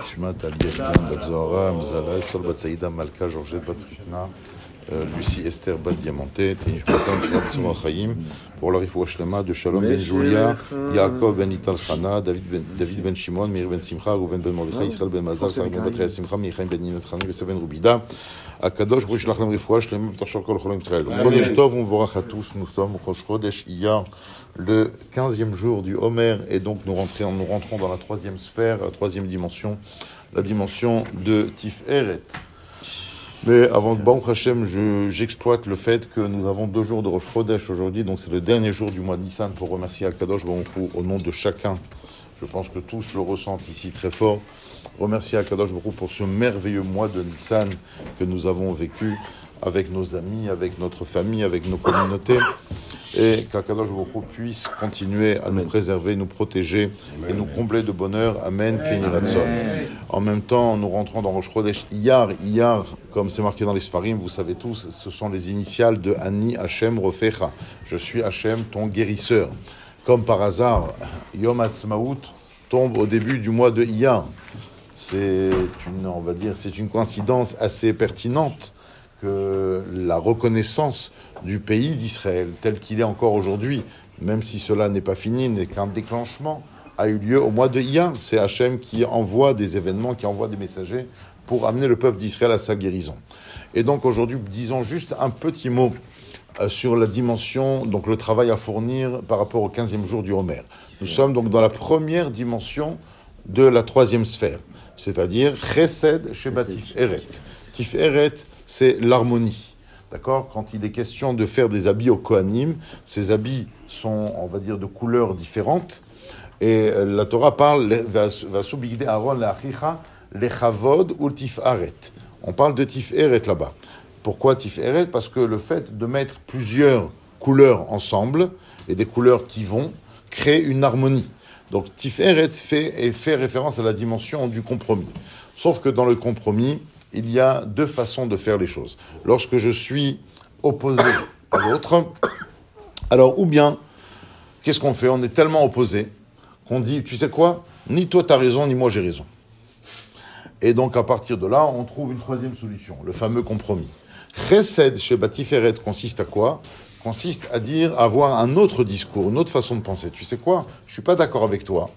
נשמת עלייה בת זוהרה, מזלה, סול בת סעידה מלכה, ג'ורג'ט בת פריטנה, Lucie Esther Bat Diamanté, Tenishpatan Tzura Chaim, pour la rifoua shlema de Shalom ben Julia, Yaakov ben Ital Chana, David ben, David ben Shimon, Meir ben Simcha, Rouven ben Mordechai, Israël ben Mazal, Sarah ben Batria Simcha, Michaim ben Ninat Chani, Vesa ben Rubida, Akadosh, Bruch Lachem rifoua shlema, B'tachor Kol Cholim Israël. Chodesh Tov, on vorach à tous, nous sommes au Chodesh Iyar, le 15e jour du Homer, et donc nous, rentrons, nous rentrons dans la troisième sphère, la troisième dimension, la dimension de Tif Eret. Mais avant que Baruch Hashem, j'exploite le fait que nous avons deux jours de Rosh Chodesh aujourd'hui, donc c'est le dernier jour du mois de Nissan pour remercier Akadosh Baruch au nom de chacun. Je pense que tous le ressentent ici très fort. Remercier Akadosh Baruch pour ce merveilleux mois de Nissan que nous avons vécu avec nos amis, avec notre famille, avec nos communautés. Et qu'Akadosh Baruch puisse continuer à nous préserver, nous protéger et nous combler de bonheur. Amen. En même temps, nous rentrons dans Rosh Chodesh Iyar. Iyar, comme c'est marqué dans les Sfarim, vous savez tous, ce sont les initiales de Ani Hashem Rofecha. Je suis Hashem, ton guérisseur. Comme par hasard, Yom Ha'atzmaut tombe au début du mois de Iyar. C'est une, on va dire, c'est une coïncidence assez pertinente que la reconnaissance du pays d'Israël tel qu'il est encore aujourd'hui, même si cela n'est pas fini, n'est qu'un déclenchement, a eu lieu au mois de Iyar. C'est Hachem qui envoie des événements, qui envoie des messagers pour amener le peuple d'Israël à sa guérison. Et donc aujourd'hui, disons juste un petit mot euh, sur la dimension, donc le travail à fournir par rapport au 15e jour du Homer. Nous sommes donc dans la première dimension de la troisième sphère, c'est-à-dire Chesed Shebatif Eret. Tif Eret, c'est l'harmonie. D'accord Quand il est question de faire des habits au Kohanim, ces habits sont, on va dire, de couleurs différentes. Et euh, la Torah parle, va Aaron lechavod ou tif'aret. On parle de tif'eret là-bas. Pourquoi tif'eret Parce que le fait de mettre plusieurs couleurs ensemble, et des couleurs qui vont, crée une harmonie. Donc tif'eret fait, fait référence à la dimension du compromis. Sauf que dans le compromis, il y a deux façons de faire les choses. Lorsque je suis opposé à l'autre, alors ou bien, qu'est-ce qu'on fait? On est tellement opposé qu'on dit, tu sais quoi? Ni toi t'as raison, ni moi j'ai raison. Et donc à partir de là, on trouve une troisième solution, le fameux compromis. Chesed chez Batiferet consiste à quoi? Consiste à dire, avoir un autre discours, une autre façon de penser. Tu sais quoi? Je suis pas d'accord avec toi,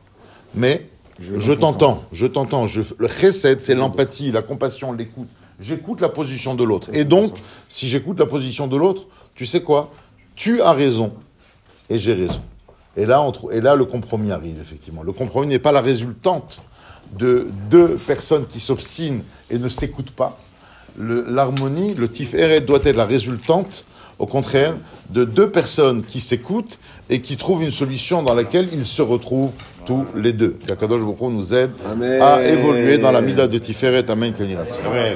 mais je, t'entends, je t'entends. Le chesed, c'est l'empathie, la compassion, l'écoute. J'écoute la position de l'autre. Et donc, si j'écoute la position de l'autre, tu sais quoi? Tu as raison et j'ai raison. Et là, on et là, le compromis arrive, effectivement. Le compromis n'est pas la résultante de deux personnes qui s'obstinent et ne s'écoutent pas. L'harmonie, le, le doit être la résultante, au contraire, de deux personnes qui s'écoutent et qui trouvent une solution dans laquelle ils se retrouvent tous les deux. Qu'Akadosh Baruch nous aide à évoluer dans la mida de Tiferet. Amen. Amen.